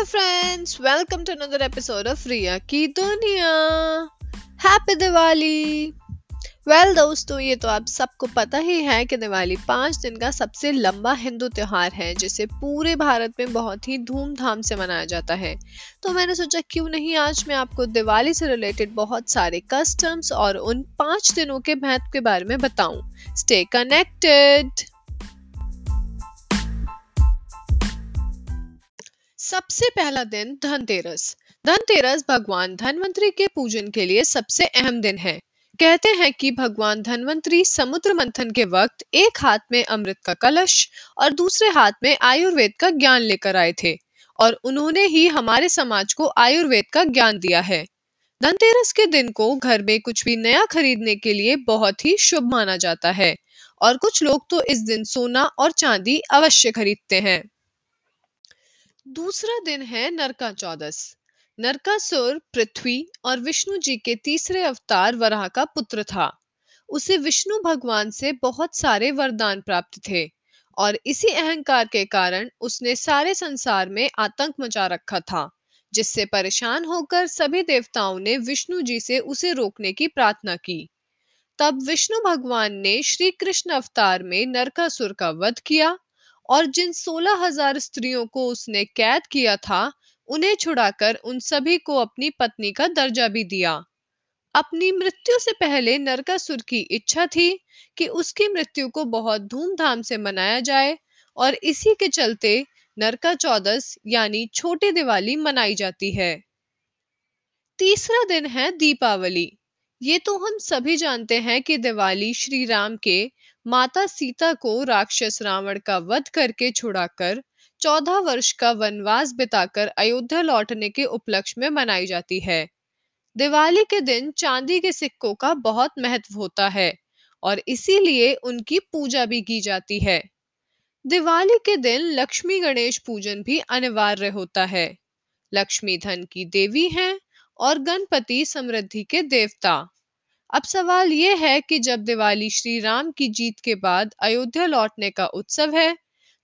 Hello friends welcome to another episode of Riya की दुनिया happy Diwali well दोस्तों, ये तो आप सबको पता ही है कि दिवाली पाँच दिन का सबसे लंबा हिंदू त्योहार है, जिसे पूरे भारत में बहुत ही धूमधाम से मनाया जाता है। तो मैंने सोचा, क्यों नहीं आज मैं आपको दिवाली से रिलेटेड बहुत सारे कस्टम्स और उन पाँच दिनों के महत्व के बारे में बताऊँ। स्टे कनेक्टेड सबसे पहला दिन धनतेरस। धनतेरस भगवान धनवंतरी के पूजन के लिए सबसे अहम दिन है। कहते हैं कि भगवान धनवंतरी समुद्र मंथन के वक्त एक हाथ में अमृत का कलश और दूसरे हाथ में आयुर्वेद का ज्ञान लेकर आए थे और उन्होंने ही हमारे समाज को आयुर्वेद का ज्ञान दिया है। धनतेरस के दिन को घर में कुछ भी नया खरीदने के लिए बहुत ही शुभ माना जाता है और कुछ लोग तो इस दिन सोना और चांदी अवश्य खरीदते हैं। दूसरा दिन है नरका चौदस। नरकासुर पृथ्वी और विष्णु जी के तीसरे अवतार वराह का पुत्र था। उसे विष्णु भगवान से बहुत सारे वरदान प्राप्त थे और इसी अहंकार के कारण उसने सारे संसार में आतंक मचा रखा था, जिससे परेशान होकर सभी देवताओं ने विष्णु जी से उसे रोकने की प्रार्थना की। तब विष्णु भगवान ने श्री कृष्ण अवतार में नरकासुर का वध किया और जिन सोलह हज़ार स्त्रियों को उसने कैद किया था, उन्हें छुड़ाकर उन सभी को अपनी पत्नी का दर्जा भी दिया। अपनी मृत्यु से पहले नरकासुर की इच्छा थी कि उसकी मृत्यु को बहुत धूमधाम से मनाया जाए और इसी के चलते नरका चौदस यानी छोटी दिवाली मनाई जाती है। तीसरा दिन है दीपावली। ये तो हम सभी जानते हैं कि दिवाली श्री राम के माता सीता को राक्षस रावण का वध करके छुड़ाकर चौदह वर्ष का वनवास बिताकर अयोध्या लौटने के उपलक्ष्य में मनाई जाती है। दिवाली के दिन चांदी के सिक्कों का बहुत महत्व होता है और इसीलिए उनकी पूजा भी की जाती है। दिवाली के दिन लक्ष्मी गणेश पूजन भी अनिवार्य होता है। लक्ष्मी धन की देवी हैं और गणपति समृद्धि के देवता। अब सवाल ये है कि जब दिवाली श्री राम की जीत के बाद अयोध्या लौटने का उत्सव है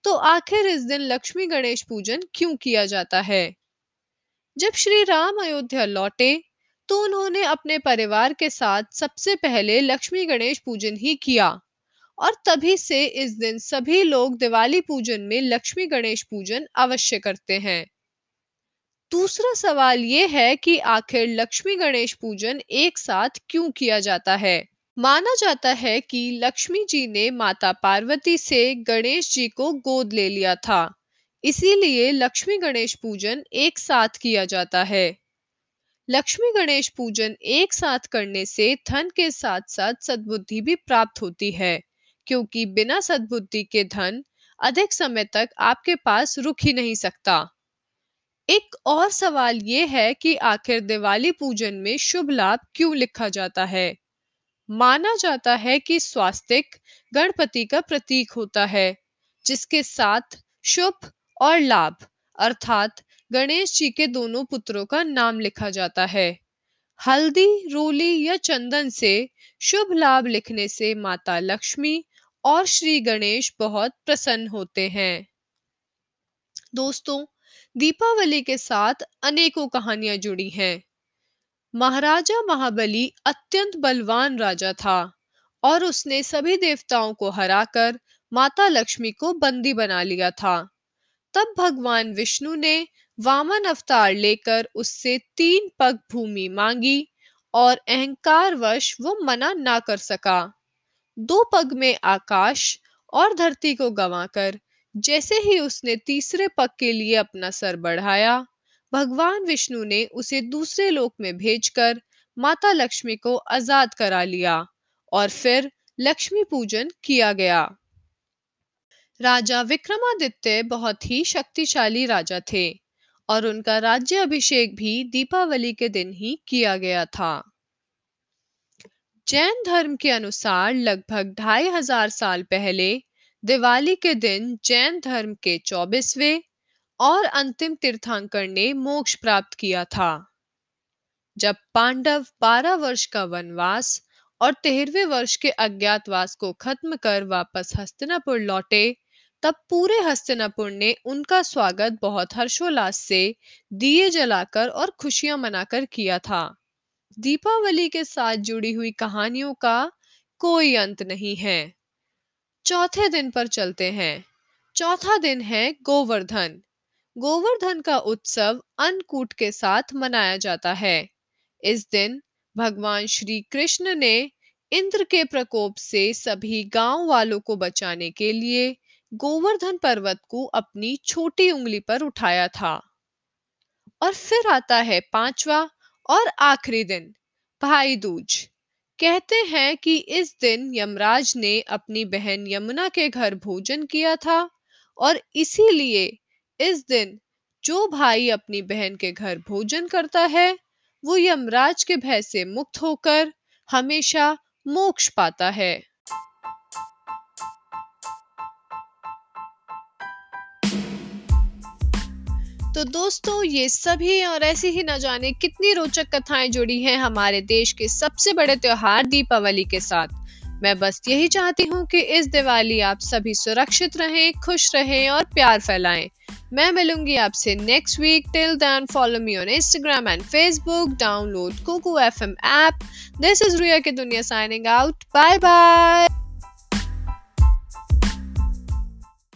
तो आखिर इस दिन लक्ष्मी गणेश पूजन क्यों किया जाता है? जब श्री राम अयोध्या लौटे तो उन्होंने अपने परिवार के साथ सबसे पहले लक्ष्मी गणेश पूजन ही किया और तभी से इस दिन सभी लोग दिवाली पूजन में लक्ष्मी गणेश पूजन अवश्य करते हैं। दूसरा सवाल ये है कि आखिर लक्ष्मी गणेश पूजन एक साथ क्यों किया जाता है? माना जाता है कि लक्ष्मी जी ने माता पार्वती से गणेश जी को गोद ले लिया था। इसीलिए लक्ष्मी गणेश पूजन एक साथ किया जाता है। लक्ष्मी गणेश पूजन एक साथ करने से धन के साथ साथ सद्बुद्धि भी प्राप्त होती है, क्योंकि बिना सद्बुद्धि के धन अधिक समय तक आपके पास रुक ही नहीं सकता। एक और सवाल ये है कि आखिर दिवाली पूजन में शुभ लाभ क्यों लिखा जाता है? माना जाता है कि स्वास्तिक गणपति का प्रतीक होता है, जिसके साथ शुभ और लाभ, अर्थात गणेश जी के दोनों पुत्रों का नाम लिखा जाता है। हल्दी, रोली या चंदन से शुभ लाभ लिखने से माता लक्ष्मी और श्री गणेश बहुत प्रसन्न होते हैं। दोस्तों दीपावली के साथ अनेकों कहानियाँ जुड़ी हैं। महाराजा महाबली अत्यंत बलवान राजा था और उसने सभी देवताओं को हराकर माता लक्ष्मी को बंदी बना लिया था। तब भगवान विष्णु ने वामन अवतार लेकर उससे तीन पग भूमि मांगी और अहंकार वश वो मना ना कर सका। दो पग में आकाश और धरती को गंवाकर जैसे ही उसने तीसरे पग के लिए अपना सर बढ़ाया, भगवान विष्णु ने उसे दूसरे लोक में भेजकर माता लक्ष्मी को आज़ाद करा लिया और फिर लक्ष्मी पूजन किया गया। राजा विक्रमादित्य बहुत ही शक्तिशाली राजा थे और उनका राज्य अभिषेक भी दीपावली के दिन ही किया गया था। जैन धर्म के अनुसार लगभग ढाई हज़ार साल पहले दिवाली के दिन जैन धर्म के चौबीसवें और अंतिम तीर्थंकर ने मोक्ष प्राप्त किया था। जब पांडव बारह वर्ष का वनवास और तेरहवें वर्ष के अज्ञातवास को खत्म कर वापस हस्तिनापुर लौटे, तब पूरे हस्तिनापुर ने उनका स्वागत बहुत हर्षोल्लास से दिए जलाकर और खुशियाँ मनाकर किया था। दीपावली के साथ जुड़ी हुई कहानियों का कोई अंत नहीं है। चौथे दिन पर चलते हैं। चौथा दिन है गोवर्धन। गोवर्धन का उत्सव अन्नकूट के साथ मनाया जाता है। इस दिन भगवान श्री कृष्ण ने इंद्र के प्रकोप से सभी गाँव वालों को बचाने के लिए गोवर्धन पर्वत को अपनी छोटी उंगली पर उठाया था। और फिर आता है पांचवा और आखिरी दिन भाई दूज कहते हैं कि इस दिन यमराज ने अपनी बहन यमुना के घर भोजन किया था और इसीलिए इस दिन जो भाई अपनी बहन के घर भोजन करता है, वो यमराज के भय से मुक्त होकर हमेशा मोक्ष पाता है। तो दोस्तों, ये सभी और ऐसी ही न जाने कितनी रोचक कथाएँ जुड़ी हैं हमारे देश के सबसे बड़े त्योहार दीपावली के साथ। मैं बस यही चाहती हूँ कि इस दिवाली आप सभी सुरक्षित रहें, खुश रहें और प्यार फैलाएँ। मैं मिलूँगी आपसे next week till then follow me on Instagram and Facebook download Kuku FM app this is Riya की दुनिया साइनिंग आउट बाय बाय